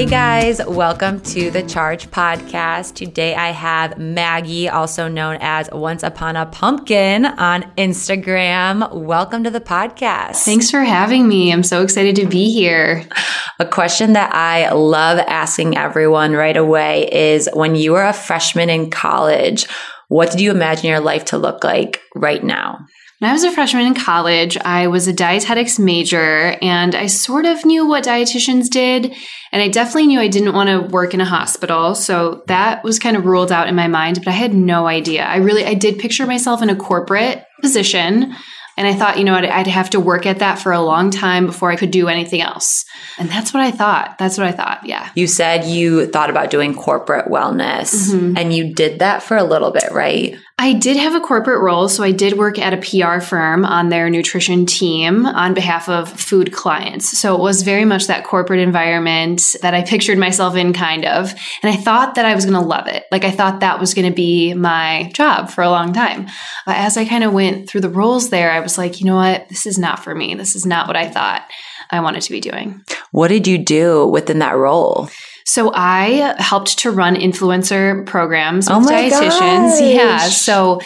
Hey guys, welcome to the Charge Podcast. Today I have Maggie, also known as Once Upon a Pumpkin on Instagram. Welcome to the podcast. Thanks for having me. I'm so excited to be here. A question that I love asking everyone right away is when you were a freshman in college, what did you imagine your life to look like right now? When I was a freshman in college, I was a dietetics major and I sort of knew what dietitians did. And I definitely knew I didn't want to work in a hospital. So that was kind of ruled out in my mind, but I had no idea. I really, I did picture myself in a corporate position. And I thought, you know, I'd, I'd have to work at that for a long time before I could do anything else. And that's what I thought. That's what I thought. Yeah. You said you thought about doing corporate wellness mm-hmm. and you did that for a little bit, right? I did have a corporate role. So I did work at a PR firm on their nutrition team on behalf of food clients. So it was very much that corporate environment that I pictured myself in, kind of. And I thought that I was going to love it. Like I thought that was going to be my job for a long time. But as I kind of went through the roles there, I was like, you know what? This is not for me. This is not what I thought I wanted to be doing. What did you do within that role? So I helped to run influencer programs oh with oh dietitians. Gosh. Yeah. So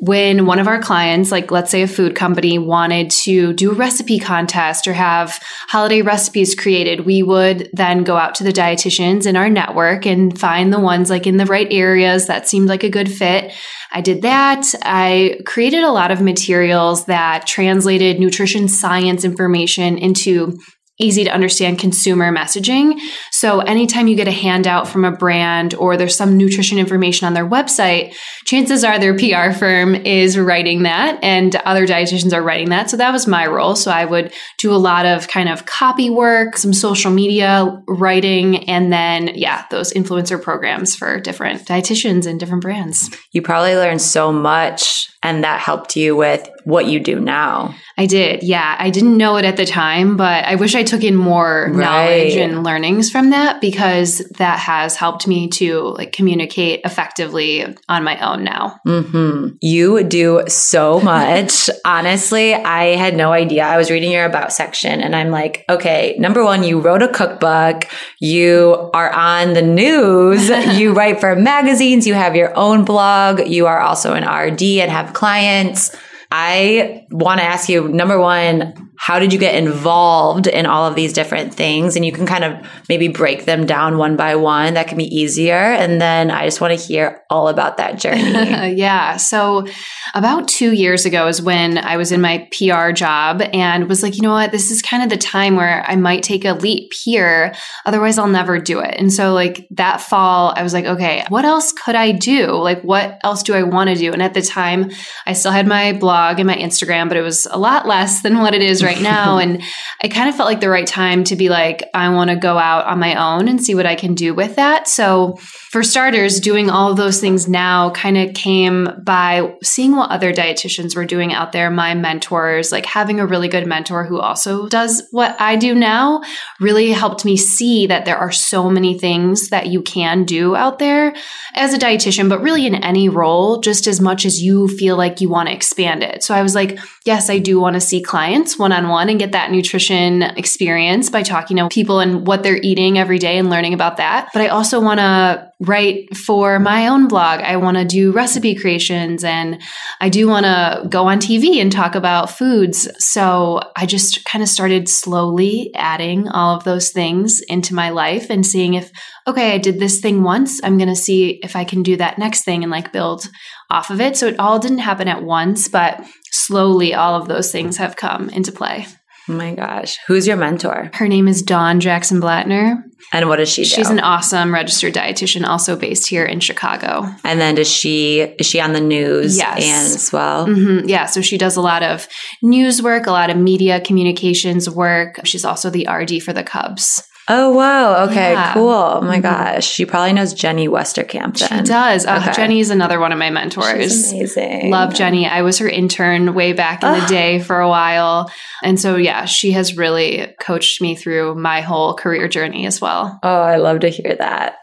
when one of our clients, like let's say a food company, wanted to do a recipe contest or have holiday recipes created, we would then go out to the dietitians in our network and find the ones like in the right areas that seemed like a good fit. I did that. I created a lot of materials that translated nutrition science information into easy to understand consumer messaging. So anytime you get a handout from a brand or there's some nutrition information on their website, chances are their PR firm is writing that and other dietitians are writing that. So that was my role. So I would do a lot of kind of copy work, some social media writing, and then, yeah, those influencer programs for different dietitians and different brands. You probably learned so much and that helped you with what you do now. I did. Yeah. I didn't know it at the time, but I wish I took in more right. knowledge and learnings from that because that has helped me to like communicate effectively on my own now. Mm-hmm. You do so much. Honestly, I had no idea. I was reading your about section and I'm like, okay, number one, you wrote a cookbook. You are on the news. you write for magazines. You have your own blog. You are also an RD and have clients. I want to ask you number one, how did you get involved in all of these different things? And you can kind of maybe break them down one by one. That can be easier. And then I just want to hear all about that journey. yeah. So, about two years ago is when I was in my PR job and was like, you know what? This is kind of the time where I might take a leap here. Otherwise, I'll never do it. And so, like that fall, I was like, okay, what else could I do? Like, what else do I want to do? And at the time, I still had my blog and my Instagram, but it was a lot less than what it is right now. and I kind of felt like the right time to be like, I want to go out on my own and see what I can do with that. So, for starters, doing all those things now kind of came by seeing what other dietitians were doing out there, my mentors, like having a really good mentor who also does what I do now really helped me see that there are so many things that you can do out there as a dietitian, but really in any role, just as much as you feel like you want to expand it. So I was like, yes, I do want to see clients one on one and get that nutrition experience by talking to people and what they're eating every day and learning about that. But I also want to write for my own blog. I want to do recipe creations and I do want to go on TV and talk about foods. So I just kind of started slowly adding all of those things into my life and seeing if, okay, I did this thing once. I'm going to see if I can do that next thing and like build off of it. So it all didn't happen at once, but slowly all of those things have come into play. Oh my gosh. Who's your mentor? Her name is Dawn Jackson Blatner. And what does she do? She's an awesome registered dietitian, also based here in Chicago. And then does she is she on the news yes. and as well? Mm-hmm. Yeah, so she does a lot of news work, a lot of media communications work. She's also the RD for the Cubs. Oh wow! Okay, yeah. cool. Oh my mm-hmm. gosh, she probably knows Jenny Westerkamp. Then. She does. Uh, okay. Jenny's another one of my mentors. She's amazing. Love Jenny. I was her intern way back in the day for a while, and so yeah, she has really coached me through my whole career journey as well. Oh, I love to hear that.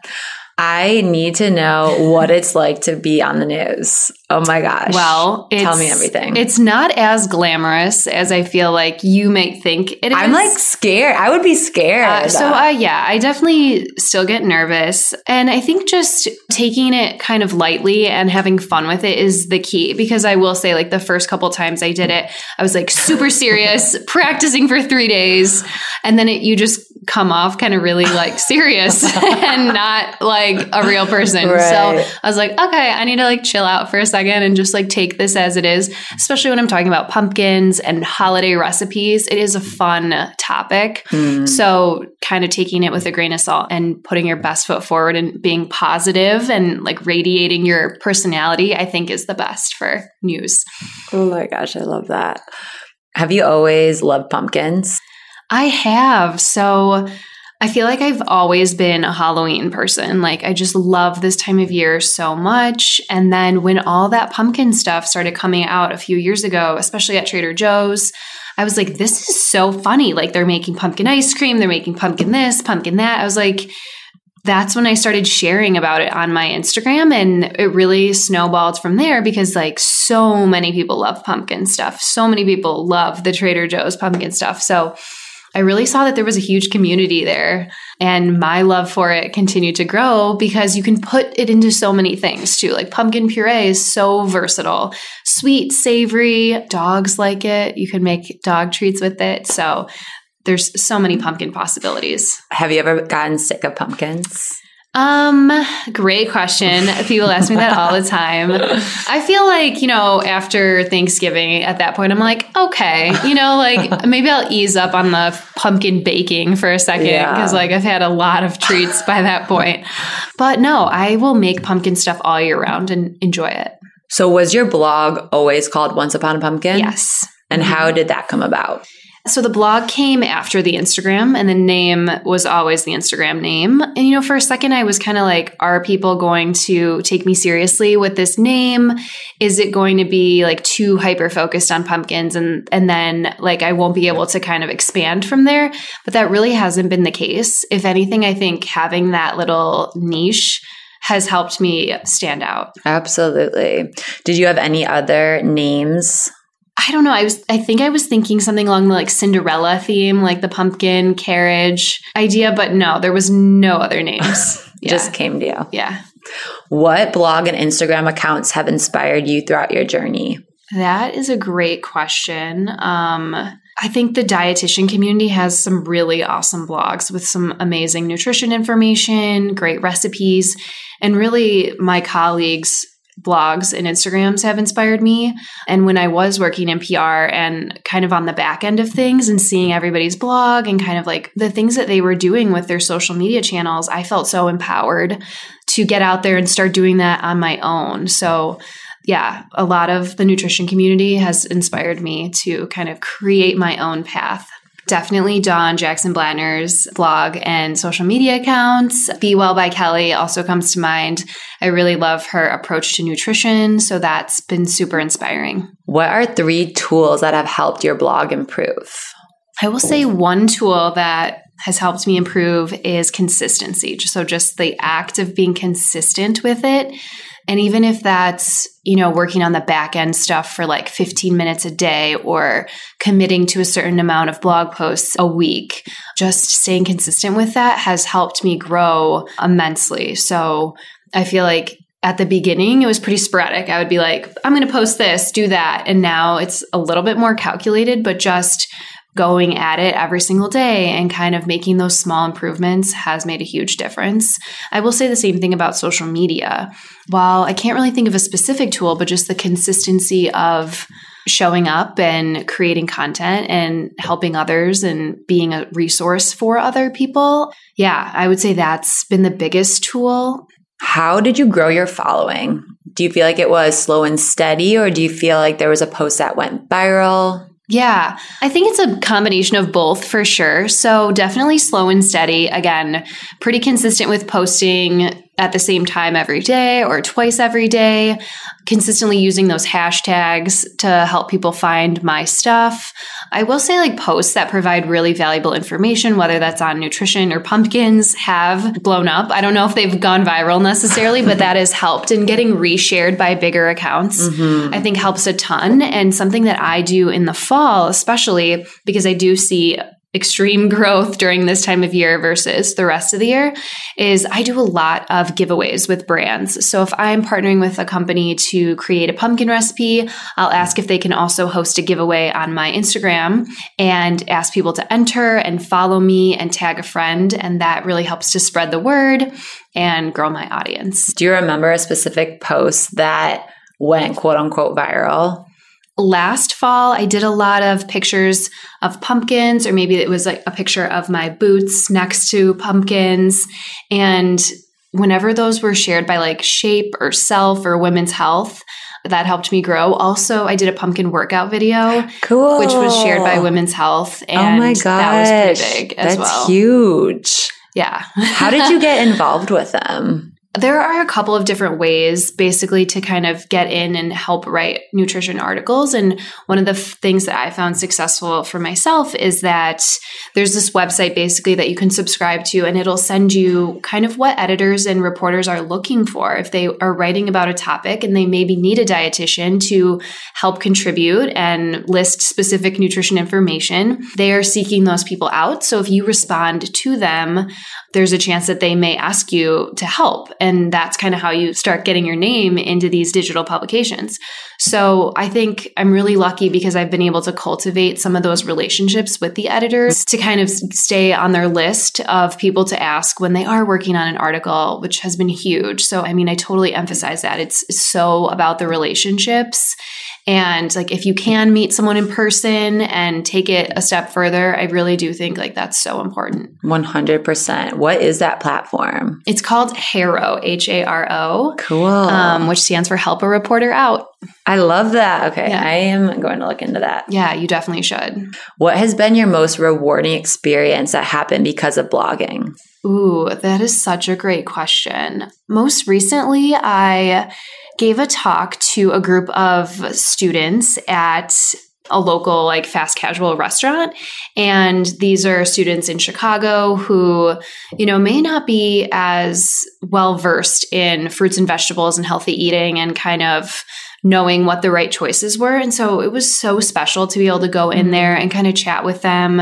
I need to know what it's like to be on the news. Oh my gosh. Well, tell me everything. It's not as glamorous as I feel like you might think it is. I'm like scared. I would be scared. Uh, so, uh, yeah, I definitely still get nervous. And I think just taking it kind of lightly and having fun with it is the key because I will say, like, the first couple times I did it, I was like super serious, practicing for three days. And then it, you just come off kind of really like serious and not like a real person. Right. So I was like, okay, I need to like chill out for a second and just like take this as it is, especially when I'm talking about pumpkins and holiday recipes. It is a fun topic. Mm. So kind of taking it with a grain of salt and putting your best foot forward and being positive and like radiating your personality, I think is the best for news. Oh my gosh, I love that. Have you always loved pumpkins? I have. So I feel like I've always been a Halloween person. Like, I just love this time of year so much. And then when all that pumpkin stuff started coming out a few years ago, especially at Trader Joe's, I was like, this is so funny. Like, they're making pumpkin ice cream, they're making pumpkin this, pumpkin that. I was like, that's when I started sharing about it on my Instagram and it really snowballed from there because like so many people love pumpkin stuff. So many people love the Trader Joe's pumpkin stuff. So I really saw that there was a huge community there. And my love for it continued to grow because you can put it into so many things too. Like pumpkin puree is so versatile, sweet, savory. Dogs like it. You can make dog treats with it. So there's so many pumpkin possibilities. Have you ever gotten sick of pumpkins? Um, great question. People ask me that all the time. I feel like, you know, after Thanksgiving at that point, I'm like, okay, you know, like maybe I'll ease up on the pumpkin baking for a second because, yeah. like, I've had a lot of treats by that point. But no, I will make pumpkin stuff all year round and enjoy it. So, was your blog always called Once Upon a Pumpkin? Yes. And mm-hmm. how did that come about? So the blog came after the Instagram, and the name was always the Instagram name. And, you know, for a second, I was kind of like, are people going to take me seriously with this name? Is it going to be like too hyper focused on pumpkins? And, and then like I won't be able to kind of expand from there. But that really hasn't been the case. If anything, I think having that little niche has helped me stand out. Absolutely. Did you have any other names I don't know. I was I think I was thinking something along the like Cinderella theme, like the pumpkin carriage idea, but no, there was no other names. Yeah. Just came to you. Yeah. What blog and Instagram accounts have inspired you throughout your journey? That is a great question. Um, I think the dietitian community has some really awesome blogs with some amazing nutrition information, great recipes, and really my colleagues blogs and Instagrams have inspired me. And when I was working in PR and kind of on the back end of things and seeing everybody's blog and kind of like the things that they were doing with their social media channels, I felt so empowered to get out there and start doing that on my own. So, yeah, a lot of the nutrition community has inspired me to kind of create my own path definitely Dawn Jackson Blatner's blog and social media accounts. Be Well by Kelly also comes to mind. I really love her approach to nutrition, so that's been super inspiring. What are three tools that have helped your blog improve? I will say one tool that has helped me improve is consistency. So, just the act of being consistent with it and even if that's, you know, working on the back end stuff for like 15 minutes a day or committing to a certain amount of blog posts a week, just staying consistent with that has helped me grow immensely. So I feel like at the beginning, it was pretty sporadic. I would be like, I'm going to post this, do that. And now it's a little bit more calculated, but just going at it every single day and kind of making those small improvements has made a huge difference. I will say the same thing about social media. While I can't really think of a specific tool, but just the consistency of showing up and creating content and helping others and being a resource for other people. Yeah, I would say that's been the biggest tool. How did you grow your following? Do you feel like it was slow and steady, or do you feel like there was a post that went viral? Yeah, I think it's a combination of both for sure. So, definitely slow and steady. Again, pretty consistent with posting at the same time every day or twice every day, consistently using those hashtags to help people find my stuff. I will say, like, posts that provide really valuable information, whether that's on nutrition or pumpkins, have blown up. I don't know if they've gone viral necessarily, but that has helped. And getting reshared by bigger accounts, mm-hmm. I think, helps a ton. And something that I do in the fall, especially because I do see extreme growth during this time of year versus the rest of the year is I do a lot of giveaways with brands. So if I'm partnering with a company to create a pumpkin recipe, I'll ask if they can also host a giveaway on my Instagram and ask people to enter and follow me and tag a friend. And that really helps to spread the word and grow my audience. Do you remember a specific post that went quote unquote viral? Last fall, I did a lot of pictures of pumpkins, or maybe it was like a picture of my boots next to pumpkins. And whenever those were shared by like Shape or Self or Women's Health, that helped me grow. Also, I did a pumpkin workout video, cool, which was shared by Women's Health, oh and oh my gosh, that was pretty big as That's well. Huge. Yeah. How did you get involved with them? There are a couple of different ways basically to kind of get in and help write nutrition articles. And one of the f- things that I found successful for myself is that there's this website basically that you can subscribe to, and it'll send you kind of what editors and reporters are looking for. If they are writing about a topic and they maybe need a dietitian to help contribute and list specific nutrition information, they are seeking those people out. So if you respond to them, there's a chance that they may ask you to help. And that's kind of how you start getting your name into these digital publications. So I think I'm really lucky because I've been able to cultivate some of those relationships with the editors to kind of stay on their list of people to ask when they are working on an article, which has been huge. So, I mean, I totally emphasize that. It's so about the relationships and like if you can meet someone in person and take it a step further, I really do think like that's so important. 100%. What is that platform? It's called HARO, H A R O. Cool. Um, which stands for Help a Reporter Out. I love that. Okay. Yeah. I am going to look into that. Yeah, you definitely should. What has been your most rewarding experience that happened because of blogging? Ooh, that is such a great question. Most recently, I gave a talk to a group of students at a local like fast casual restaurant and these are students in Chicago who you know may not be as well versed in fruits and vegetables and healthy eating and kind of knowing what the right choices were and so it was so special to be able to go in mm-hmm. there and kind of chat with them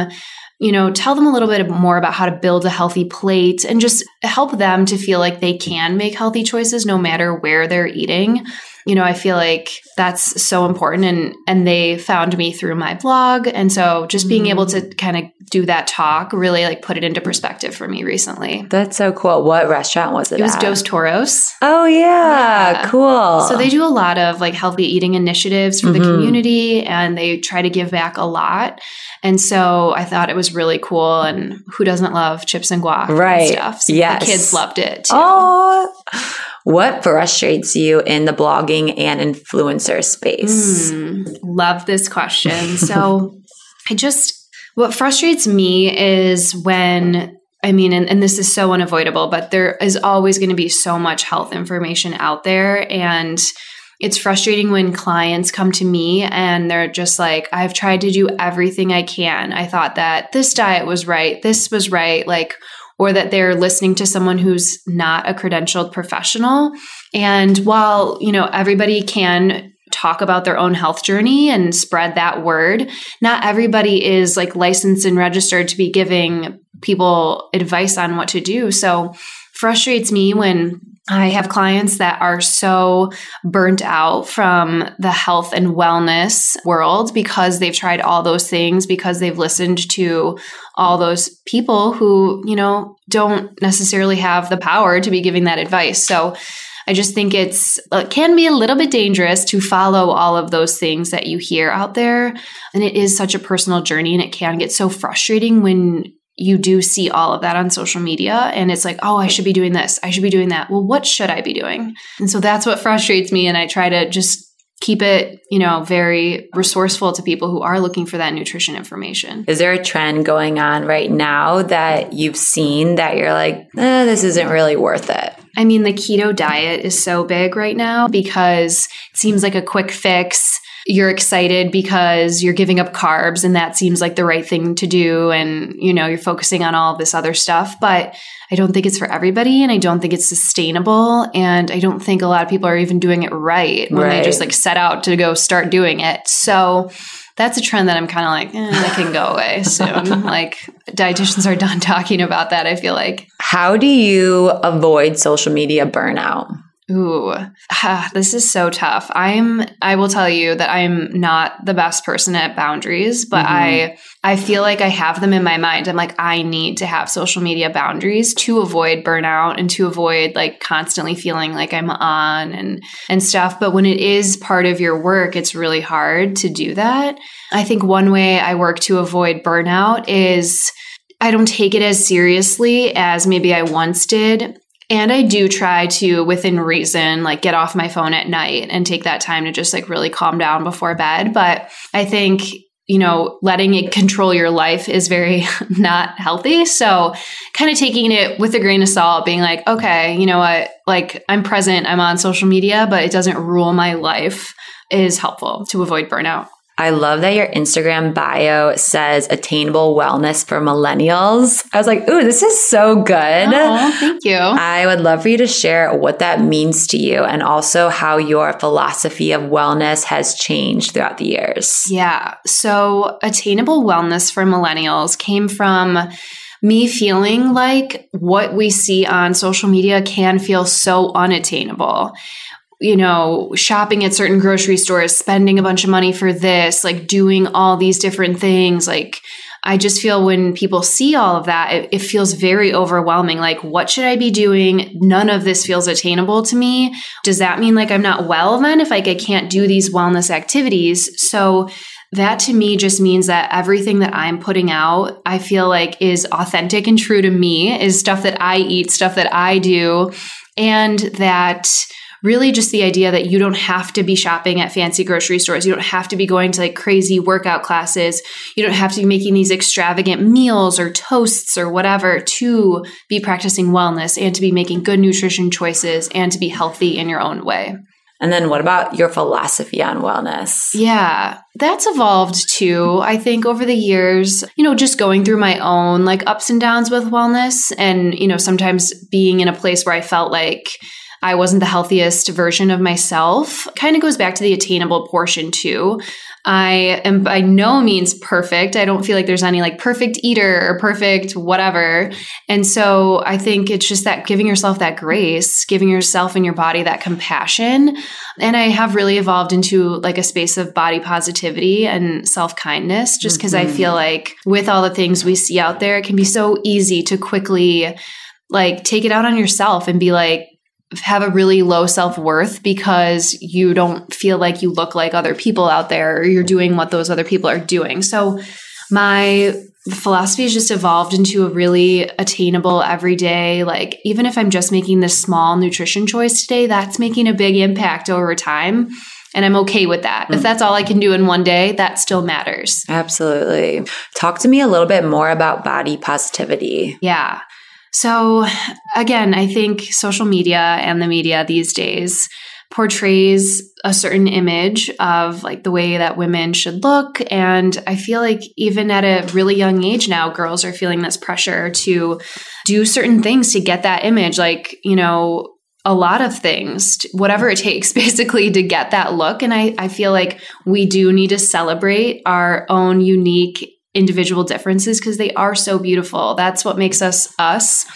you know, tell them a little bit more about how to build a healthy plate and just help them to feel like they can make healthy choices no matter where they're eating you know i feel like that's so important and and they found me through my blog and so just being mm. able to mm. kind of do that talk really like put it into perspective for me recently that's so cool what restaurant was it it was at? dos toros oh yeah, yeah, cool so they do a lot of like healthy eating initiatives for mm-hmm. the community and they try to give back a lot and so I thought it was really cool. And who doesn't love chips and guac right. and stuff? So yes. The kids loved it too. Oh, what frustrates you in the blogging and influencer space? Mm, love this question. so I just, what frustrates me is when I mean, and, and, this is so unavoidable, but there is always going to be so much health information out there. And it's frustrating when clients come to me and they're just like, I've tried to do everything I can. I thought that this diet was right, this was right. Like, or that they're listening to someone who's not a credentialed professional. And while, you know, everybody can talk about their own health journey and spread that word, not everybody is like licensed and registered to be giving people advice on what to do. So frustrates me when I have clients that are so burnt out from the health and wellness world because they've tried all those things, because they've listened to all those people who, you know, don't necessarily have the power to be giving that advice. So I just think it's it can be a little bit dangerous to follow all of those things that you hear out there and it is such a personal journey and it can get so frustrating when you do see all of that on social media and it's like oh i should be doing this. I should be doing that. Well what should i be doing? And so that's what frustrates me and i try to just keep it you know very resourceful to people who are looking for that nutrition information. Is there a trend going on right now that you've seen that you're like eh, this isn't really worth it I mean, the keto diet is so big right now because it seems like a quick fix. You're excited because you're giving up carbs and that seems like the right thing to do. And, you know, you're focusing on all this other stuff. But I don't think it's for everybody and I don't think it's sustainable. And I don't think a lot of people are even doing it right when Right. they just like set out to go start doing it. So, that's a trend that I'm kind of like, eh, that can go away soon. like dietitians are done talking about that. I feel like, How do you avoid social media burnout? Ooh, this is so tough. I'm, I will tell you that I'm not the best person at boundaries, but Mhm. I, I feel like I have them in my mind. I'm like, I need to have social media boundaries to avoid burnout and to avoid like constantly feeling like I'm on and, and stuff. But when it is part of your work, it's really hard to do that. I think one way I work to avoid burnout is I don't take it as seriously as maybe I once did. And I do try to, within reason, like get off my phone at night and take that time to just like really calm down before bed. But I think, you know, letting it control your life is very not healthy. So kind of taking it with a grain of salt, being like, okay, you know what? Like I'm present, I'm on social media, but it doesn't rule my life is helpful to avoid burnout. I love that your Instagram bio says attainable wellness for millennials. I was like, ooh, this is so good. Oh, thank you. I would love for you to share what that means to you and also how your philosophy of wellness has changed throughout the years. Yeah. So, attainable wellness for millennials came from me feeling like what we see on social media can feel so unattainable. You know, shopping at certain grocery stores, spending a bunch of money for this, like doing all these different things. Like, I just feel when people see all of that, it, it feels very overwhelming. Like, what should I be doing? None of this feels attainable to me. Does that mean like I'm not well then if like I can't do these wellness activities? So, that to me just means that everything that I'm putting out, I feel like is authentic and true to me, is stuff that I eat, stuff that I do, and that really just the idea that you don't have to be shopping at fancy grocery stores. You don't have to be going to like crazy workout classes. You don't have to be making these extravagant meals or toasts or whatever to be practicing wellness and to be making good nutrition choices and to be healthy in your own way. And then what about your philosophy on wellness? Yeah, that's evolved too. I think over the years, you know, just going through my own like ups and downs with wellness and, you know, sometimes being in a place where I felt like I wasn't the healthiest version of myself kind of goes back to the attainable portion too. I am by no means perfect. I don't feel like there's any like perfect eater or perfect whatever. And so I think it's just that giving yourself that grace, giving yourself and your body that compassion. And I have really evolved into like a space of body positivity and self kindness just because I Mhm. feel like with all the things we see out there, it can be so easy to quickly like take it out on yourself and be like, have a really low self worth because you don't feel like you look like other people out there or you're doing what those other people are doing. So, my philosophy has just evolved into a really attainable everyday, like, even if I'm just making this small nutrition choice today, that's making a big impact over time. And I'm okay with that. If mm. that's all I can do in one day, that still matters. Absolutely. Talk to me a little bit more about body positivity. Yeah. So, again, I think social media and the media these days portrays a certain image of like the way that women should look. And I feel like even at a really young age now, girls are feeling this pressure to do certain things to get that image. Like, you know, a lot of things, whatever it takes basically to get that look. And I, I feel like we do need to celebrate our own unique individual differences because they are so beautiful. That's what makes us us.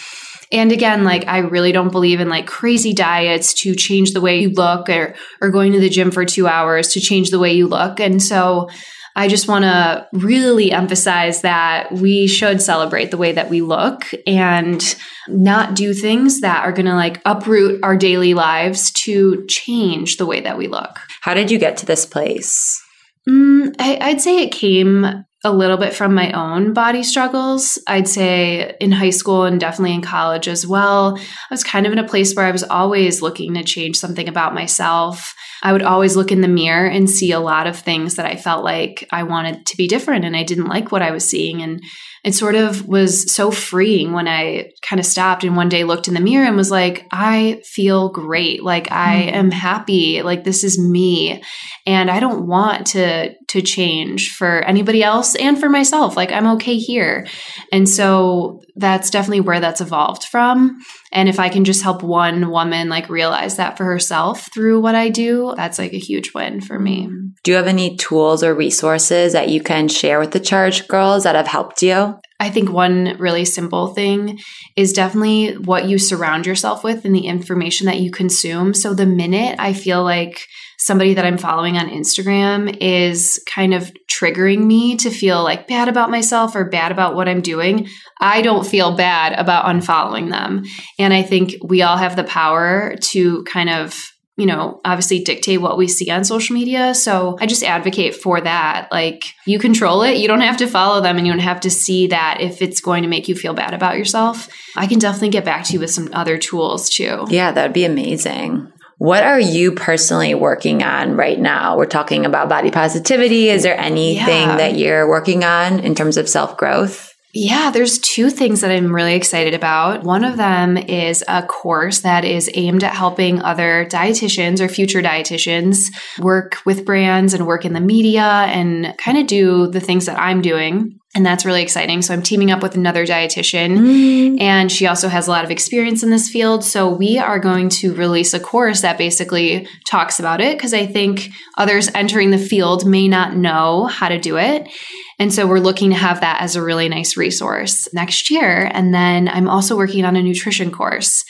And again, like I really don't believe in like crazy diets to change the way you look or or going to the gym for 2 hours to change the way you look. And so I just want to really emphasize that we should celebrate the way that we look and not do things that are going to like uproot our daily lives to change the way that we look. How did you get to this place? Mm, I, I'd say it came a little bit from my own body struggles. I'd say in high school and definitely in college as well. I was kind of in a place where I was always looking to change something about myself. I would always look in the mirror and see a lot of things that I felt like I wanted to be different and I didn't like what I was seeing. And it sort of was so freeing when I kind of stopped and one day looked in the mirror and was like, I feel great. Like I mm. am happy. Like this is me. And I don't want to to change for anybody else and for myself. Like I'm okay here. And so that's definitely where that's evolved from. And if I can just help one woman like realize that for herself through what I do, that's like a huge win for me. Do you have any tools or resources that you can share with the charge Girls that have helped you? I think one really simple thing is definitely what you surround yourself with and the information that you consume. So the minute I feel like somebody that I'm following on Instagram is kind of triggering me to feel like bad about myself or bad about what I'm doing, I don't feel bad about unfollowing them. And I think we all have the power to kind of you know, obviously dictate what we see on social media. So I just advocate for that. Like you control it. You don't have to follow them and you don't have to see that if it's going to make you feel bad about yourself. I can definitely get back to you with some other tools too. Yeah, that'd be amazing. What are you personally working on right now? We're talking about body positivity. Is there anything yeah. that you're working on in terms of self growth? Yeah, there's two things that I'm really excited about. One of them is a course that is aimed at helping other dietitians or future dietitians work with brands and work in the media and kind of do the things that I'm doing. And that's really exciting. So I'm teaming up with another dietitian, mm. and she also has a lot of experience in this field. So we are going to release a course that basically talks about it because I think others entering the field may not know how to do it. And so we're looking to have that as a really nice resource next year. And then I'm also working on a nutrition course.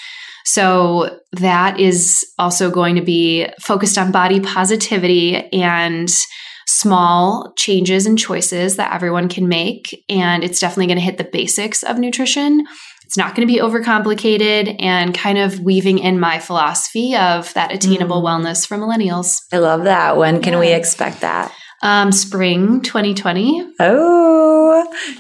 So that is also going to be focused on body positivity and small changes and choices that everyone can make. And it's definitely going to hit the basics of nutrition. It's not going to be overcomplicated and kind of weaving in my philosophy of that attainable mm. wellness for millennials. I love that. When can yeah. we expect that? Um, spring 2020. Oh,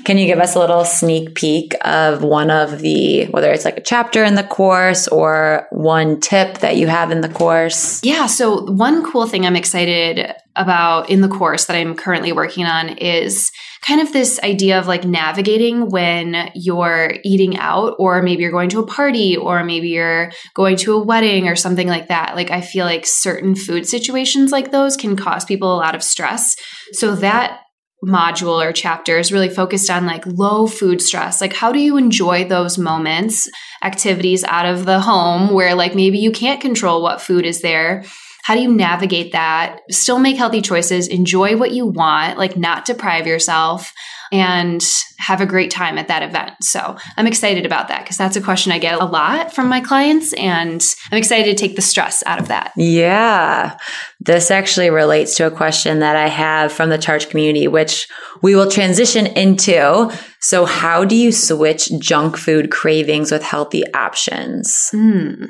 can you give us a little sneak peek of one of the, whether it's like a chapter in the course or one tip that you have in the course? Yeah. So, one cool thing I'm excited about in the course that I'm currently working on is kind of this idea of like navigating when you're eating out, or maybe you're going to a party, or maybe you're going to a wedding or something like that. Like, I feel like certain food situations like those can cause people a lot of stress. So, that module or chapter is really focused on like low food stress. Like, how do you enjoy those moments, activities out of the home where like maybe you can't control what food is there? How do you navigate that? Still make healthy choices, enjoy what you want, like not deprive yourself and have a great time at that event. So I'm excited about that because that's a question I get a lot from my clients, and I'm excited to take the stress out of that. Yeah. This actually relates to a question that I have from the charge community, which we will transition into. So, how do you switch junk food cravings with healthy options? Mm.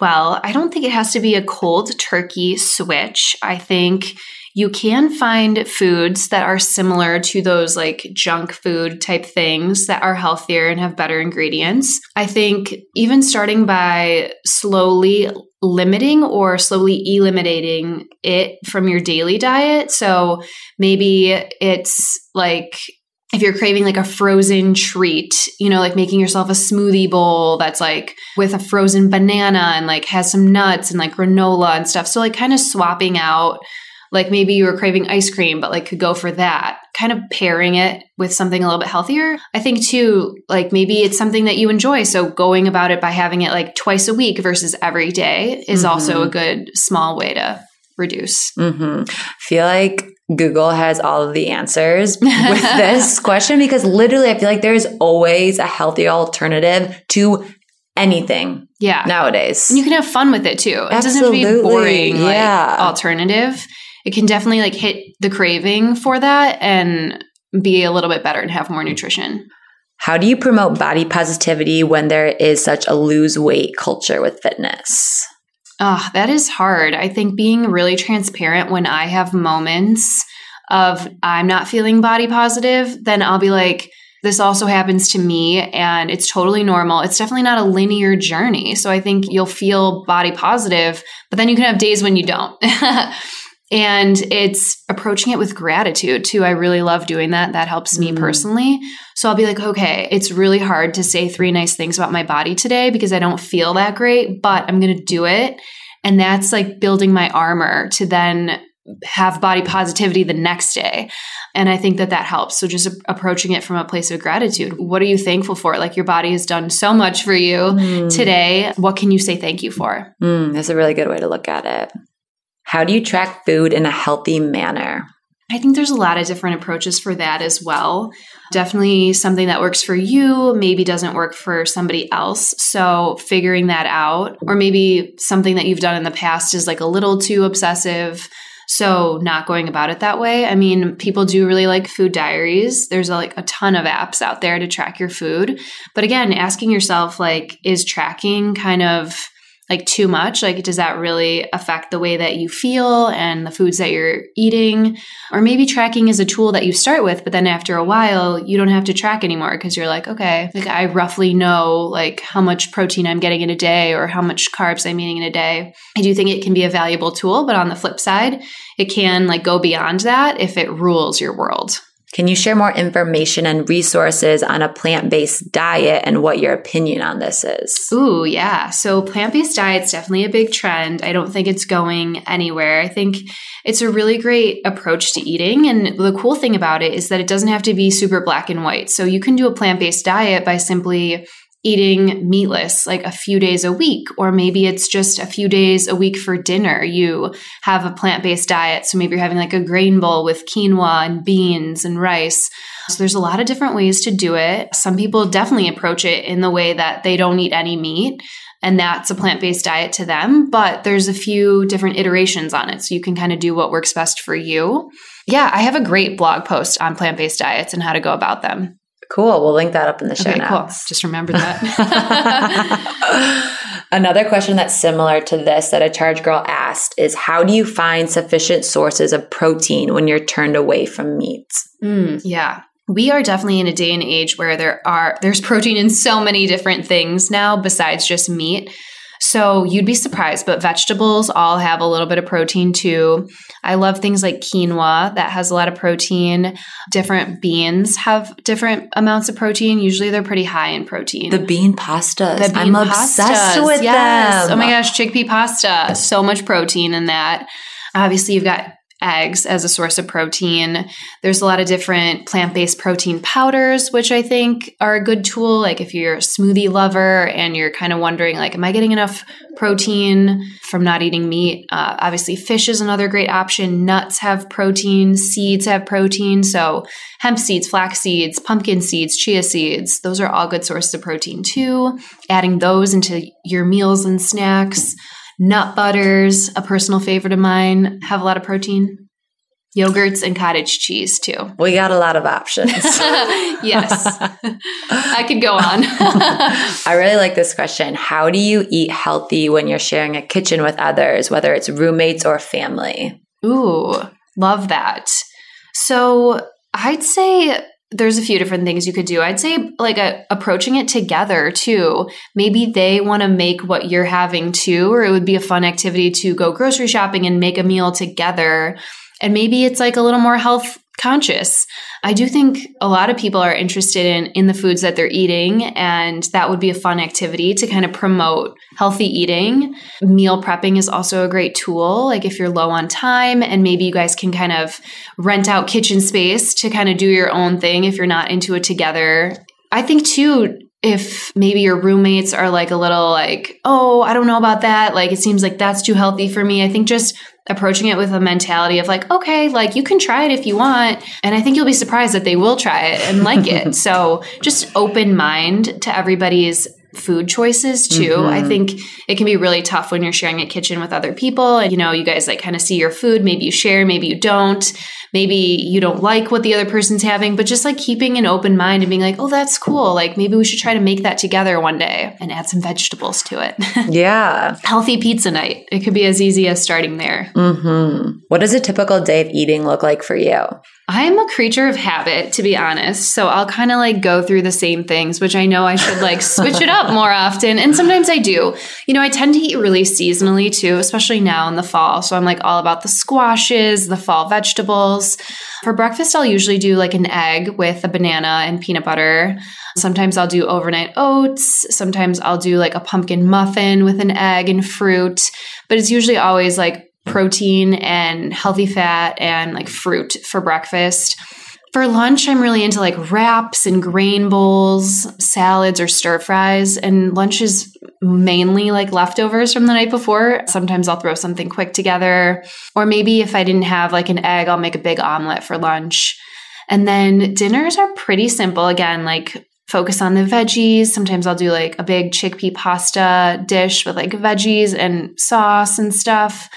Well, I don't think it has to be a cold turkey switch. I think you can find foods that are similar to those like junk food type things that are healthier and have better ingredients. I think even starting by slowly limiting or slowly eliminating it from your daily diet. So maybe it's like if you're craving like a frozen treat, you know, like making yourself a smoothie bowl that's like with a frozen banana and like has some nuts and like granola and stuff. So, like, kind of swapping out, like maybe you were craving ice cream, but like could go for that, kind of pairing it with something a little bit healthier. I think too, like maybe it's something that you enjoy. So, going about it by having it like twice a week versus every day is mm-hmm. also a good small way to reduce. Mm-hmm. feel like Google has all of the answers with this question because literally I feel like there's always a healthy alternative to anything. Yeah. Nowadays. And you can have fun with it too. It Absolutely. doesn't have to be boring yeah. like alternative. It can definitely like hit the craving for that and be a little bit better and have more nutrition. How do you promote body positivity when there is such a lose weight culture with fitness? Oh, that is hard. I think being really transparent when I have moments of I'm not feeling body positive, then I'll be like, this also happens to me and it's totally normal. It's definitely not a linear journey. So I think you'll feel body positive, but then you can have days when you don't. and it's approaching it with gratitude too. I really love doing that. That helps me mm. personally. So I'll be like, okay, it's really hard to say three nice things about my body today because I don't feel that great, but I'm going to do it. And that's like building my armor to then have body positivity the next day. And I think that that helps. So just approaching it from a place of gratitude. What are you thankful for? Like your body has done so much for you mm. today. What can you say thank you for? Mm, that's a really good way to look at it. How do you track food in a healthy manner? I think there's a lot of different approaches for that as well. Definitely something that works for you, maybe doesn't work for somebody else. So figuring that out, or maybe something that you've done in the past is like a little too obsessive so not going about it that way. I mean, people do really like food diaries. There's like a ton of apps out there to track your food. But again, asking yourself like is tracking kind of like too much? Like does that really affect the way that you feel and the foods that you're eating? Or maybe tracking is a tool that you start with but then after a while you don't have to track anymore because you're like okay like i roughly know like how much protein i'm getting in a day or how much carbs i'm eating in a day. I do think it can be a valuable tool but on the flip side it can like go beyond that if it rules your world can you share more information and resources on a plant based diet and what your opinion on this is? Ooh, yeah. So, plant based diet's definitely a big trend. I don't think it's going anywhere. I think it's a really great approach to eating. And the cool thing about it is that it doesn't have to be super black and white. So, you can do a plant based diet by simply eating meatless like a few days a week, or maybe it's just a few days a week for dinner. You have a plant based diet. So maybe you're having like a grain bowl with quinoa and beans and rice. So there's a lot of different ways to do it. Some people definitely approach it in the way that they don't eat any meat and that's a plant based diet to them. But there's a few different iterations on it. So you can kind of do what works best for you. Yeah, I have a great blog post on plant based diets and how to go about them. Cool. We'll link that up in the show okay, notes. Cool. Just remember that. Another question that's similar to this that a charge girl asked is how do you find sufficient sources of protein when you're turned away from meats? Mm, yeah. We are definitely in a day and age where there are there's protein in so many different things now besides just meat. So you'd be surprised, but vegetables all have a little bit of protein too. I love things like quinoa that has a lot of protein. Different beans have different amounts of protein. Usually they're pretty high in protein. The bean pastas. The bean I'm pastas. obsessed with yes. them. Oh my gosh, chickpea pasta. So much protein in that. Obviously, you've got eggs as a source of protein. There's a lot of different plant based protein powders, which I think are a good tool. Like if you're a smoothie lover and you're kind of wondering, like, am I getting enough protein from not eating meat? Uh, obviously, fish is another great option. Nuts have protein, seeds have protein. So hemp seeds, flax seeds, pumpkin seeds, chia seeds, those are all good sources of protein too. Adding those into your meals and snacks. Nut butters, a personal favorite of mine, have a lot of protein. Yogurts and cottage cheese too. We got a lot of options. yes. I could go on. I really like this question. How do you eat healthy when you're sharing a kitchen with others, whether it's roommates or family? Ooh, love that. So I'd say there's a few different things you could do. I'd say like a, approaching it together too. Maybe they want to make what you're having too, or it would be a fun activity to go grocery shopping and make a meal together. And maybe it's like a little more health conscious. I do think a lot of people are interested in in the foods that they're eating and that would be a fun activity to kind of promote healthy eating. Meal prepping is also a great tool like if you're low on time and maybe you guys can kind of rent out kitchen space to kind of do your own thing if you're not into it together. I think too if maybe your roommates are like a little like, oh, I don't know about that. Like, it seems like that's too healthy for me. I think just approaching it with a mentality of like, okay, like you can try it if you want. And I think you'll be surprised that they will try it and like it. So just open mind to everybody's food choices too. Mm-hmm. I think it can be really tough when you're sharing a kitchen with other people and you know, you guys like kind of see your food, maybe you share, maybe you don't. maybe you don't like what the other person's having, but just like keeping an open mind and being like, oh, that's cool. Like maybe we should try to make that together one day and add some vegetables to it. Yeah. Healthy pizza night. It could be as easy as starting there. Mm-hmm. What does a typical day of eating look like for you? I'm a creature of habit, to be honest. So I'll kind of like go through the same things, which I know I should like switch it up more often. And sometimes I do. You know, I tend to eat really seasonally too, especially now in the fall. So I'm like all about the squashes, the fall vegetables. For breakfast, I'll usually do like an egg with a banana and peanut butter. Sometimes I'll do overnight oats. Sometimes I'll do like a pumpkin muffin with an egg and fruit. But it's usually always like protein and healthy fat and like fruit for breakfast. For lunch, I'm really into like wraps and grain bowls, salads or stir fries. And lunch is mainly like leftovers from the night before. Sometimes I'll throw something quick together. Or maybe if I didn't have like an egg, I'll make a big omelet for lunch. And then dinners are pretty simple. Again, like focus on the veggies. Sometimes I'll do like a big chickpea pasta dish with like veggies and sauce and stuff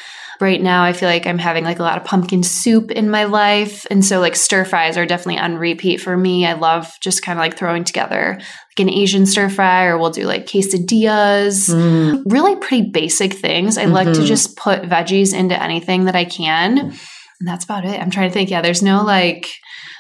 right now I feel like I'm having like a lot of pumpkin soup in my life. And so like stir fries are definitely on repeat for me. I love just kind of like throwing together like an Asian stir fry or we'll do like quesadillas. Mm. Really pretty basic things. I mm-hmm. like to mm-hmm. just put veggies into anything that I can. And that's about it. I'm trying to think. Yeah, there's no like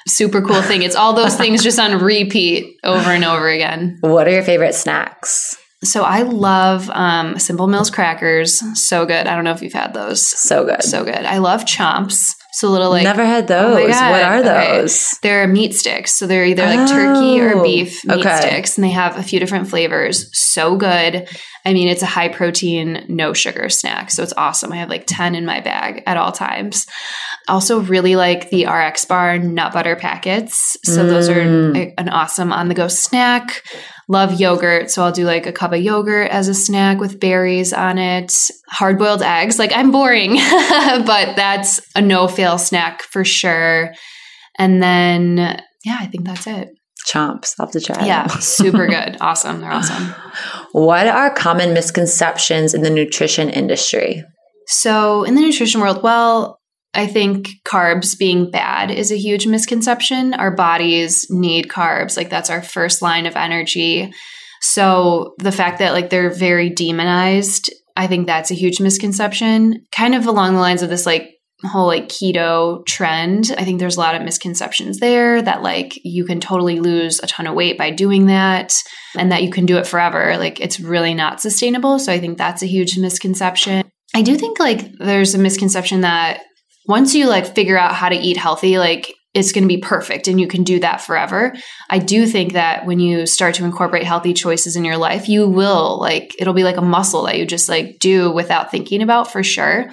super cool thing. It's all those things just on repeat over and over again. What are your favorite snacks? So I love um, Simple Mills crackers. So good. I don't know if you've had those. So good. So good. I love chomps. So little like never had those. Oh what are those? Okay. They're meat sticks. So they're either like oh, turkey or oh, beef meat okay. sticks, and they have a few different flavors. So good. I mean, it's a high protein, no sugar snack. So it's awesome. I have like 10 in my bag at all times. Also, really like the RX bar nut butter packets. So mm. those are mm. an awesome on the go snack. Love yogurt. So I'll do like a cup of yogurt as a snack with berries on it. Hard boiled eggs. Like I'm boring, but that's a no fail snack for sure. And then, yeah, I think that's it. Chomps. I'll have to try. Yeah, super good. Awesome. They're awesome. What are common misconceptions in the nutrition industry? So, in the nutrition world, well, I think carbs being bad is a huge misconception. Our bodies need carbs. Like that's our first line of energy. So the fact that like they're very demonized, I think that's a huge misconception. Kind of along the lines of this like whole like keto trend. I think there's a lot of misconceptions there that like you can totally lose a ton of weight by doing that and that you can do it forever. Like it's really not sustainable. So I think that's a huge misconception. I do think like there's a misconception that once you like figure out how to eat healthy, like it's going to be perfect and you can do that forever. I do think that when you start to incorporate healthy choices in your life, you will like it'll be like a muscle that you just like do without thinking about for sure.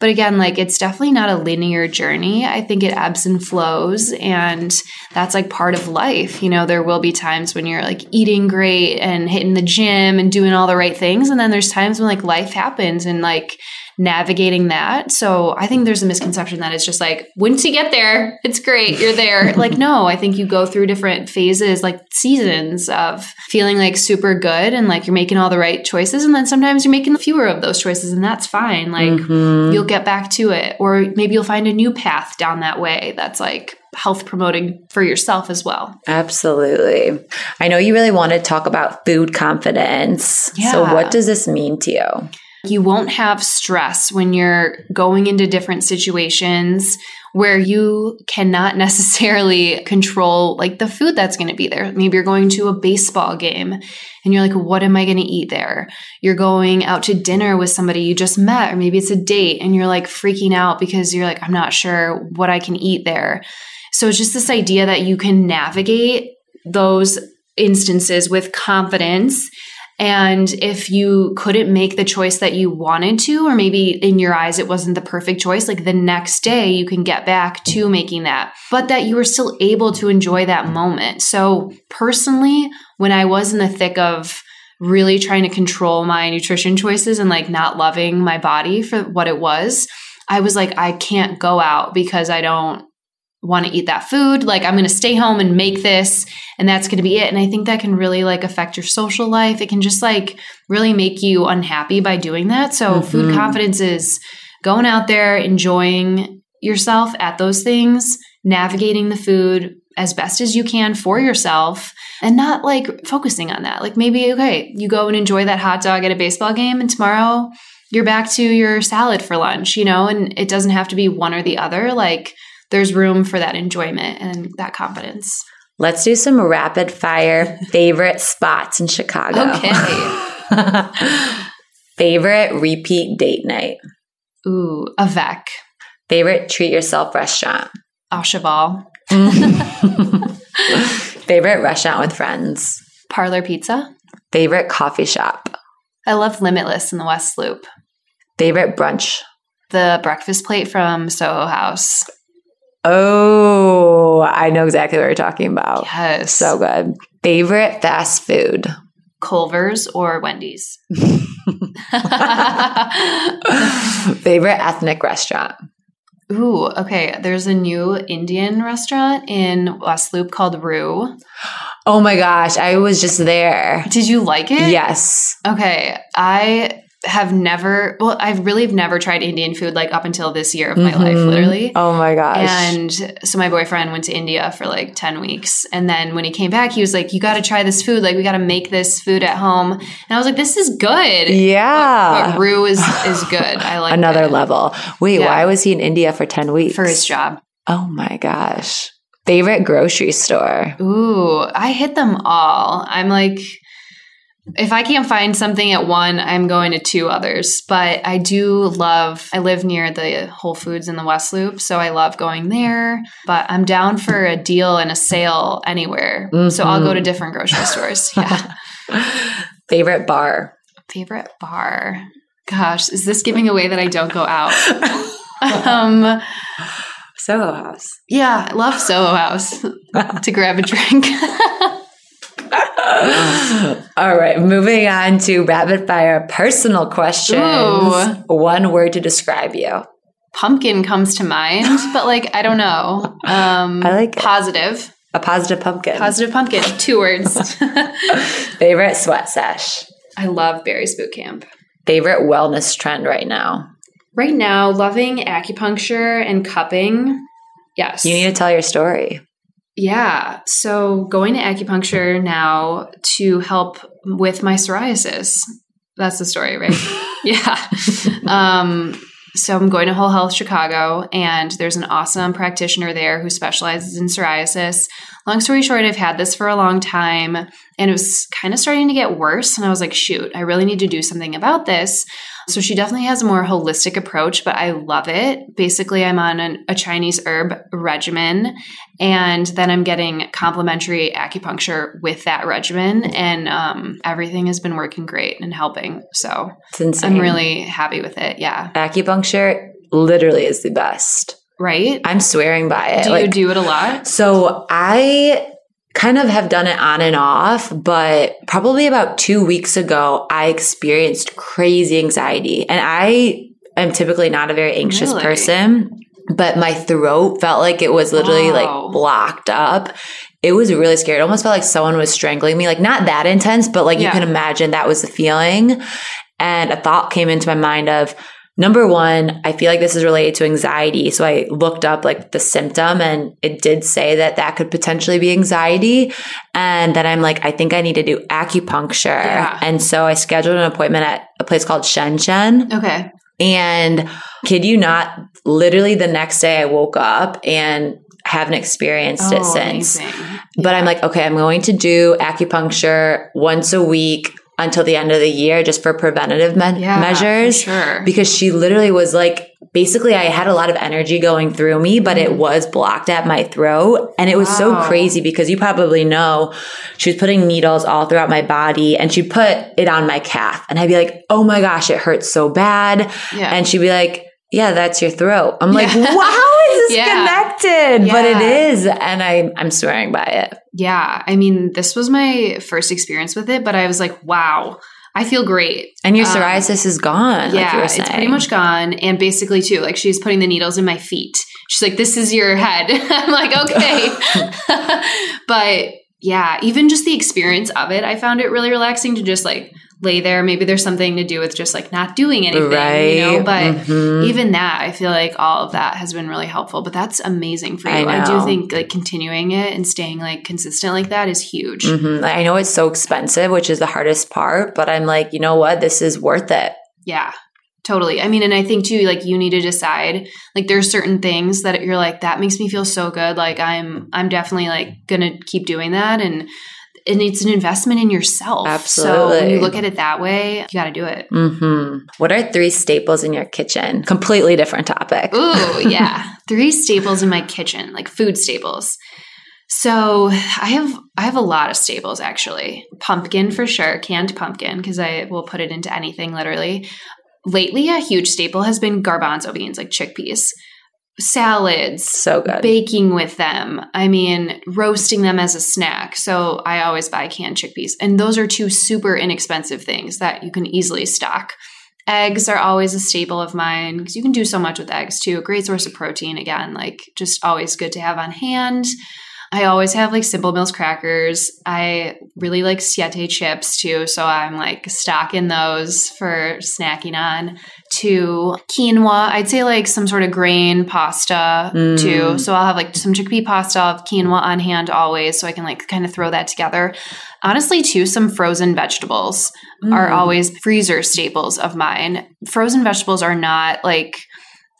But again, like it's definitely not a linear journey. I think it ebbs and flows and that's like part of life. You know, there will be times when you're like eating great and hitting the gym and doing all the right things and then there's times when like life happens and like navigating that. So I think there's a misconception that it's just like, once you get there, it's great, you're there. like, no, I think you go through different phases, like seasons of feeling like super good and like you're making all the right choices. And then sometimes you're making fewer of those choices, and that's fine. Like, mm-hmm. you'll get back to it. Or maybe you'll find a new path down that way that's like, health promoting for yourself as well. Absolutely. I know you really want to talk about food confidence. Yeah. So, what does this mean to you? You won't have stress when you're going into different situations where you cannot necessarily control like the food that's going to be there. Maybe you're going to a baseball game and you're like, what am I going to eat there? You're going out to dinner with somebody you just met, or maybe it's a date and you're like freaking out because you're like, I'm not sure what I can eat there. So it's just this idea that you can navigate those instances with confidence and if you couldn't make the choice that you wanted to, or maybe in your eyes it wasn't the perfect choice, like the next day you can get back to making that, but that you were still able to enjoy that moment. So, personally, when I was in the thick of really trying to control my nutrition choices and like not loving my body for what it was, I was like, I can't go out because I don't want to eat that food like i'm going to stay home and make this and that's going to be it and i think that can really like affect your social life it can just like really make you unhappy by doing that so mm-hmm. food confidence is going out there enjoying yourself at those things, navigating the food as best as you can for yourself and not like focusing on that. Like maybe, okay, you go and enjoy that hot dog at a baseball game and tomorrow you're back to your salad for lunch, you know, and it doesn't have to be one or the other. Like there's room for that enjoyment and that confidence. Let's do some rapid fire favorite spots in Chicago. Okay. favorite repeat date night. Ooh, Avec. Favorite treat yourself restaurant. Au Cheval. Favorite restaurant with friends. Parlor Pizza. Favorite coffee shop. I love Limitless in the West Loop. Favorite brunch. The breakfast plate from Soho House. Oh, I know exactly what you're talking about. Yes. So good. Favorite fast food. Culver's or Wendy's. Favorite ethnic restaurant. Ooh, okay. There's a new Indian restaurant in West Loop called Rooh. Oh my gosh, I was just there. Did you like it? Yes. Okay. I have never, well, I really have never tried Indian food like up until this year of my life, Mhm. literally. Oh my gosh. And so my boyfriend went to India for like 10 weeks. And then when he came back, he was like, You got to try this food. Like, we got to make this food at home. And I was like, This is good. yeah. But Rooh is, is good. I like Another it. level. Wait, Yeah. why was he in India for 10 weeks? for his job. Oh my gosh. Favorite grocery store. Ooh, I hit them all. I'm like, if I can't find something at one, I'm going to two others. But I do love, I live near the Whole Foods in the West Loop, so I love going there. But I'm down for a deal and a sale anywhere. So I'll go to different grocery stores. Yeah. Favorite bar. Favorite bar. Gosh, is this giving away that I don't go out? um, Soho House. yeah, I love Soho House to grab a drink. All right, moving on to rapid fire personal questions. Ooh. One word to describe you. pumpkin comes to mind, but like I don't know. Um, I like it. positive, A positive pumpkin. positive pumpkin. Two words. Favorite sweat sesh. I love Barry's boot camp. Favorite wellness trend right now. Right now, loving acupuncture and cupping. Yes. You need to tell your story. Yeah. So going to acupuncture now to help with my psoriasis. That's the story, right? yeah. Um, so I'm going to Whole Health Chicago, and there's an awesome practitioner there who specializes in psoriasis. Long story short, I've had this for a long time, and it was kind of starting to get worse. And I was like, shoot, I really need to do something about this. So she definitely has a more holistic approach, but I love it. Basically, I'm on an, a Chinese herb regimen, and then I'm getting complementary acupuncture with that regimen, and um, everything has been working great and helping. So. I'm really happy with it. Yeah. acupuncture literally is the best. Right? I'm swearing by it. Do you do it a lot? So I kind of have done it on and off, but probably about two weeks ago, I experienced crazy anxiety. And I am typically not a very anxious Really? person, but my throat felt like it was literally Wow. like blocked up. It was really scary. It almost felt like someone was strangling me. Like not that intense, but like you can imagine that was the feeling. And a thought came into my mind of number one, I feel like this is related to anxiety. So I looked up like the symptom and it did say that that could potentially be anxiety. And then I'm like, I think I need to do acupuncture. Yeah. And so I scheduled an appointment at a place called Shen Shen. Okay. And kid you not, literally the next day I woke up and haven't experienced it oh, since. Oh, amazing. But I'm like, okay, I'm going to do acupuncture once a week until the end of the year just for preventative me- Yeah, measures. sure. Because she literally was like, basically, I had a lot of energy going through me, but it was blocked at my throat. And it was so Mm-hmm. Crazy because you probably know she was putting needles all throughout my body and she'd put it on my calf. And I'd be like, oh my gosh, it hurts so bad. Yeah. And she'd be like, yeah, that's your throat. I'm like, Yeah. wow, how is this Yeah. connected? But it is. And I, I'm swearing by it. yeah. I mean, this was my first experience with it, but I was like, wow, I feel great. And your Um, is gone. like you yeah, were it's pretty much gone. And basically, too, like she's putting the needles in my feet. She's like, "This is your head." I'm like, "Okay," but yeah, even just the experience of it, I found it really relaxing to just like lay there. Maybe there's something to do with just like not doing anything, Right. you know, but Mhm. even that, I feel like all of that has been really helpful. But that's amazing for you. I, do think like continuing it and staying like consistent like that is huge. Mhm. I know it's so expensive, which is the hardest part, but I'm like, you know what? This is worth it. Yeah. Totally. I mean, and I think too, like you need to decide, like there's certain things that you're like, that makes me feel so good. Like I'm, I'm definitely like gonna keep doing that. And, and it's an investment in yourself. So when you look at it that way, you got to do it. hmm What are three staples in your kitchen? Completely different topic. Ooh, yeah. Three staples in my kitchen, like food staples. So I have I have a lot of staples actually. Pumpkin for sure, canned pumpkin because I will put it into anything literally. Lately, a huge staple has been garbanzo beans, like chickpeas, salads, So good. baking with them. I mean, roasting them as a snack. So I always buy canned chickpeas. And those are two super inexpensive things that you can easily stock. Eggs are always a staple of mine because you can do so much with eggs too. A great source of protein, again, like just always good to have on hand. I always have like Simple Mills crackers. I really like Siete chips too. So I'm like stocking those for snacking on. To quinoa, I'd say like some sort of grain pasta Mm. too. So I'll have like some chickpea pasta, I'll have quinoa on hand always. So I can like kind of throw that together. Honestly, too, some frozen vegetables are Mm. always freezer staples of mine. Frozen vegetables are not like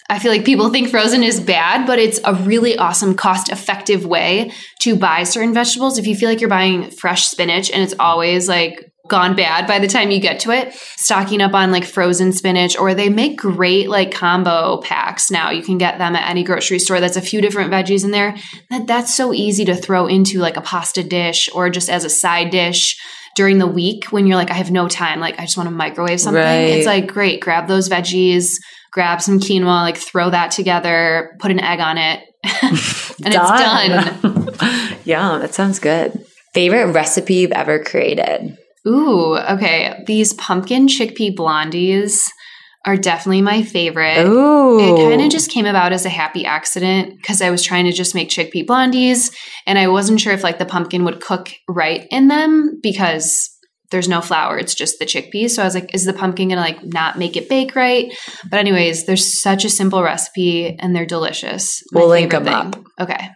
I feel like people think frozen is bad, but it's a really awesome, cost effective way to buy certain vegetables. If you feel like you're buying fresh spinach and it's always like gone bad by the time you get to it, stocking up on like frozen spinach, or they make great like combo packs now. You can get them at any grocery store. That's a few different veggies in there. That, that's so easy to throw into like a pasta dish or just as a side dish during the week when you're like, I have no time. Like, I just want to microwave something. Right. It's like, great, grab those veggies, grab some quinoa, like throw that together, put an egg on it, and it's done. yeah, that sounds good. Favorite recipe you've ever created? Ooh, okay. These pumpkin chickpea blondies are definitely my favorite. Ooh. It kind of just came about as a happy accident because I was trying to just make chickpea blondies and I wasn't sure if like the pumpkin would cook right in them because there's no flour, it's just the chickpeas. So I was like, is the pumpkin gonna like not make it bake right? But anyways, there's such a simple recipe and they're delicious. My We'll link them thing. Okay.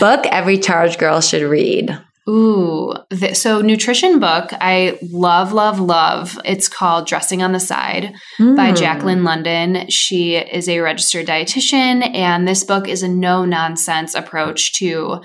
book every charge girl should read. Ooh, th- so nutrition book I love, love, love. It's called Dressing on the Side by Hmm. Jaclyn London. She is a registered dietitian, and this book is a no nonsense approach to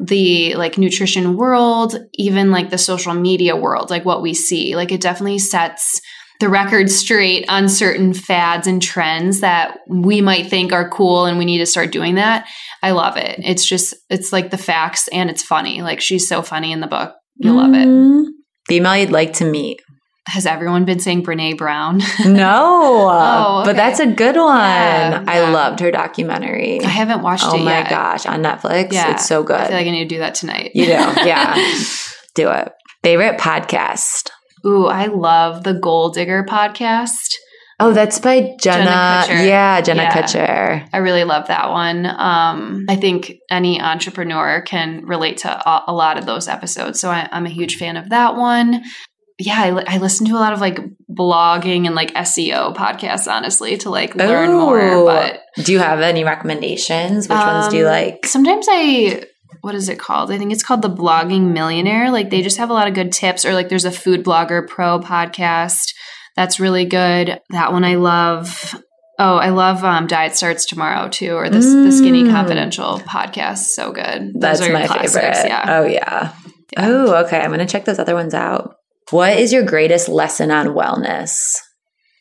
the like nutrition world, even like the social media world, like what we see. Like it definitely sets the record straight on certain fads and trends that we might think are cool and we need to start doing that. I love it. It's just it's like the facts and it's funny. Like she's so funny in the book. You'll love it. Mm-hmm. Female you'd like to meet. Has everyone been saying Brene Brown? No, Oh, but that's a good one. Yeah, I yeah. loved her documentary. I haven't watched oh it yet. Oh my gosh, on Netflix. Yeah, It's so good. I feel like I need to do that tonight. you do. Yeah. do it. Favorite podcast? Ooh, I love the Goal Digger podcast. Oh, that's by Jenna. Jenna Kutcher. Yeah, Jenna Yeah. Kutcher. I really love that one. Um, I think any entrepreneur can relate to a, a lot of those episodes. So I, I'm a huge fan of that one. Yeah, I, I listen to a lot of like blogging and like SEO podcasts, honestly, to like learn more. But Do you have any recommendations? Which ones do you Um, like? sometimes I what is it called? I think it's called the Blogging Millionaire. Like they just have a lot of good tips, or like there's a Food Blogger Pro podcast that's really good. That one I love. Oh, I love um, Diet Starts Tomorrow too, or this the Skinny Mm. Confidential podcast. So good. Those That's are my classics, favorite. Yeah. Oh yeah. Yeah. Oh, okay. I'm gonna check those other ones out. What is your greatest lesson on wellness?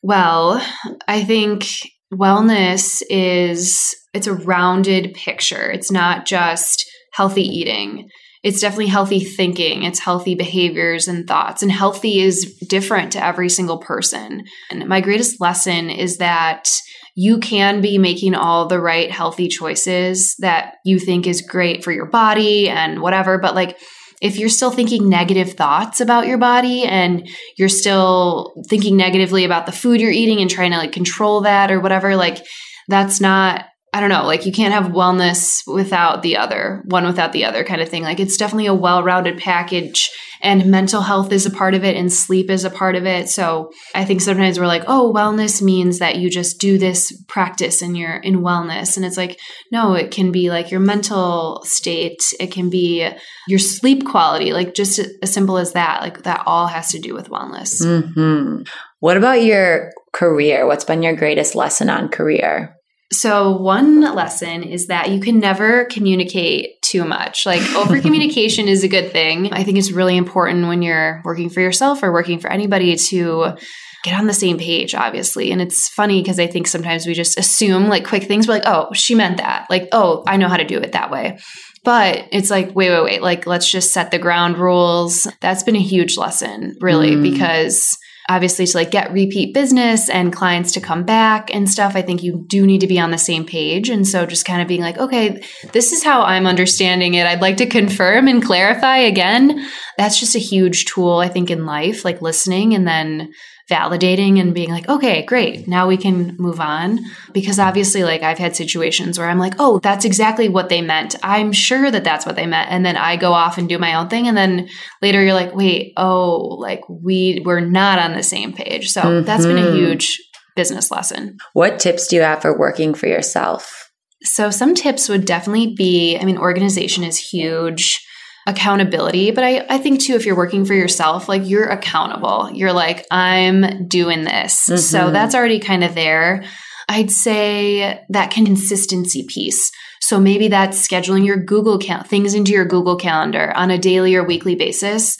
Well, I think wellness is it's a rounded picture. It's not just healthy eating. It's definitely healthy thinking. It's healthy behaviors and thoughts. And healthy is different to every single person. And my greatest lesson is that you can be making all the right healthy choices that you think is great for your body and whatever, but like if you're still thinking negative thoughts about your body and you're still thinking negatively about the food you're eating and trying to like control that or whatever, like that's not I don't know, like you can't have wellness without the other, one without the other kind of thing. Like it's definitely a well rounded package, and mental health is a part of it, and sleep is a part of it. So I think sometimes we're like, oh, wellness means that you just do this practice and you're in wellness. And it's like, no, it can be like your mental state, it can be your sleep quality, like just as simple as that. Like that all has to do with wellness. Mm-hmm. What about your career? What's been your greatest lesson on career? So, one lesson is that you can never communicate too much. Like, over communication is a good thing. I think it's really important when you're working for yourself or working for anybody to get on the same page, obviously. And it's funny because I think sometimes we just assume like quick things. We're like, oh, she meant that. Like, oh, I know how to do it that way. But it's like, wait, wait, wait. Like, let's just set the ground rules. That's been a huge lesson, really, mm. because obviously to like get repeat business and clients to come back and stuff i think you do need to be on the same page. And so just kind of being like okay this is how i'm understanding it. I'd like to confirm and clarify again. That's just a huge tool i think in life like listening and then validating and being like, okay, great, now we can move on. Because obviously, like, I've had situations where I'm like, oh, that's exactly what they meant. I'm sure that that's what they meant. And then I go off and do my own thing. And then later you're like, wait, oh, like, we were not on the same page. So mm-hmm. that's been a mm-hmm. huge business lesson. What tips do you have for working for yourself? So, some tips would definitely be I mean, organization is huge accountability. But I, I think too, if you're working for yourself, like you're accountable. You're like, I'm doing this. Mm-hmm. So that's already kind of there. I'd say that consistency piece. So maybe that's scheduling your Google count things into your Google calendar on a daily or weekly basis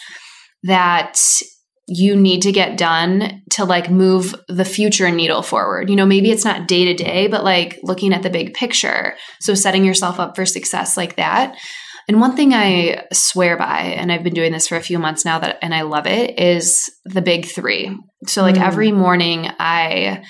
that you need to get done to like move the future needle forward. You know, maybe it's not day to day, but like looking at the big picture. So setting yourself up for success like that. And one thing I swear by, and I've been doing this for a few months now that and I love it, is the big three. So like mm. every morning I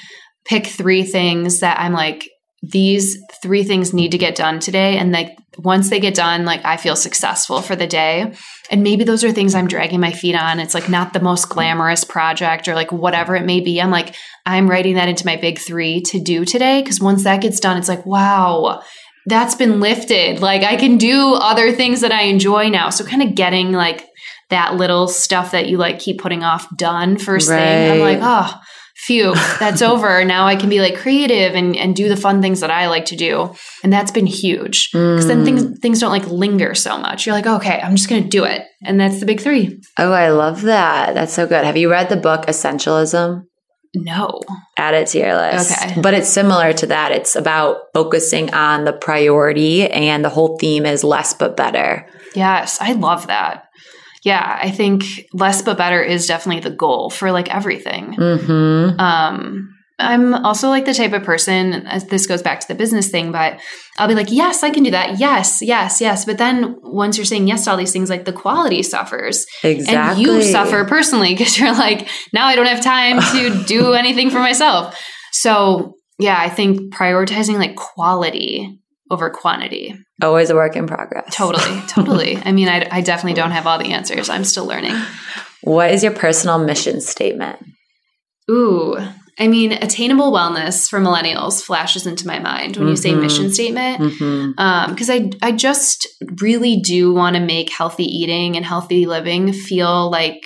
pick three things that I'm like, these three things need to get done today. And like once they get done, like I feel successful for the day. And maybe those are things I'm dragging my feet on. It's like not the most glamorous project or like whatever it may be. I'm like, I'm writing that into my big three to do today. Cause once that gets done, it's like, wow, that's been lifted. Like I can do other things that I enjoy now. So kind of getting like that little stuff that you like keep putting off done first right. thing. I'm like, oh, phew, that's over. Now I can be like creative and, and do the fun things that I like to do. And that's been huge. Because mm. then things mm. things don't like linger so much. You're like, okay, I'm just gonna do it. And that's the big three. Oh, I love that. That's so good. Have you read the book Essentialism? No. Add it to your list. Okay. But it's similar to that. It's about focusing on the priority, and the whole theme is less but better. Yes, I love that. Yeah, I think less but better is definitely the goal for like everything. Mm-hmm. Um, I'm also like the type of person, this goes back to the business thing, but I'll be like, yes, I can do that. Yes, yes, yes. But then once you're saying yes to all these things, like the quality suffers. Exactly. And you suffer personally because you're like, now I don't have time to do anything for myself. So, yeah, I think prioritizing like quality over quantity. Always a work in progress. Totally, totally. I mean, I, I definitely don't have all the answers. I'm still learning. What is your personal mission statement? Ooh, I mean, attainable wellness for millennials flashes into my mind when mm-hmm. you say mm-hmm. mission statement. Because mm-hmm. um, I, I just really do want to make healthy eating and healthy living feel like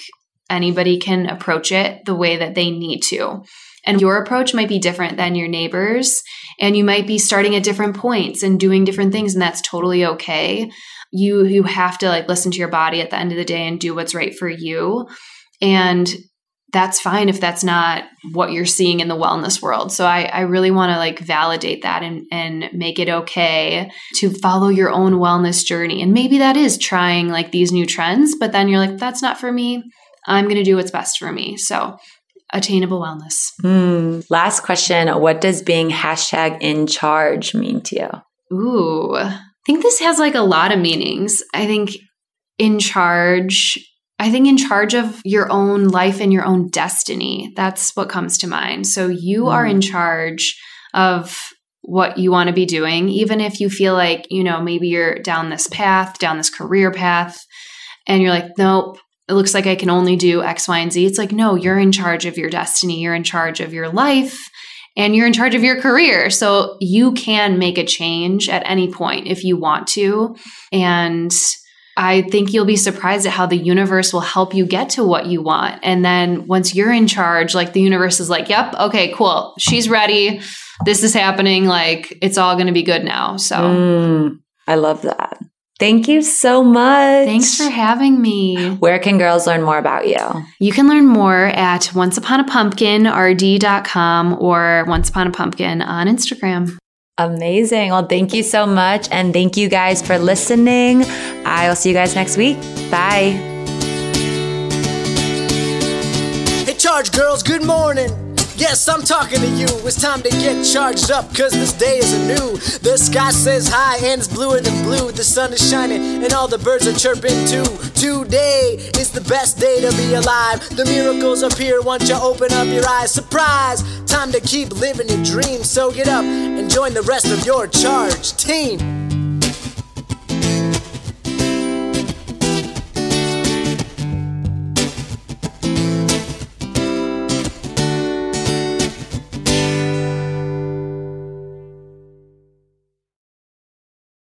anybody can approach it the way that they need to. And your approach might be different than your neighbors, and you might be starting at different points and doing different things, and that's totally okay. You you have to like listen to your body at the end of the day and do what's right for you. And that's fine if that's not what you're seeing in the wellness world. So I, I really want to like validate that and, and make it okay to follow your own wellness journey. And maybe that is trying like these new trends, but then you're like, that's not for me. I'm going to do what's best for me. So attainable wellness. Mm. Last question. What does being hashtag in charge mean to you? Ooh, I think this has like a lot of meanings. I think in charge I think in charge of your own life and your own destiny. That's what comes to mind. So you mm. are in charge of what you want to be doing, even if you feel like, you know, maybe you're down this path, down this career path, and you're like, nope, it looks like I can only do X, Y, and Z. It's like, no, you're in charge of your destiny, you're in charge of your life. and you're in charge of your career. So you can make a change at any point if you want to. And I think you'll be surprised at how the universe will help you get to what you want. And then once you're in charge, like the universe is like, yep, okay, cool. She's ready. This is happening. Like it's all going to be good now. So Mm, I love that. Thank you so much. thanks for having me. Where can girls learn more about you? You can learn more at onceuponapumpkinrd.com or Once Upon a Pumpkin on Instagram. Amazing. Well, thank you so much. And thank you guys for listening. I will see you guys next week. Bye. Hey, Charge Girls, good morning. Yes, I'm talking to you. It's time to get charged up, cause this day is anew. The sky says hi and it's bluer than blue. The sun is shining and all the birds are chirping too. Today is the best day to be alive. The miracles appear once you open up your eyes. Surprise! Time to keep living your dreams. So get up and join the rest of your charge team.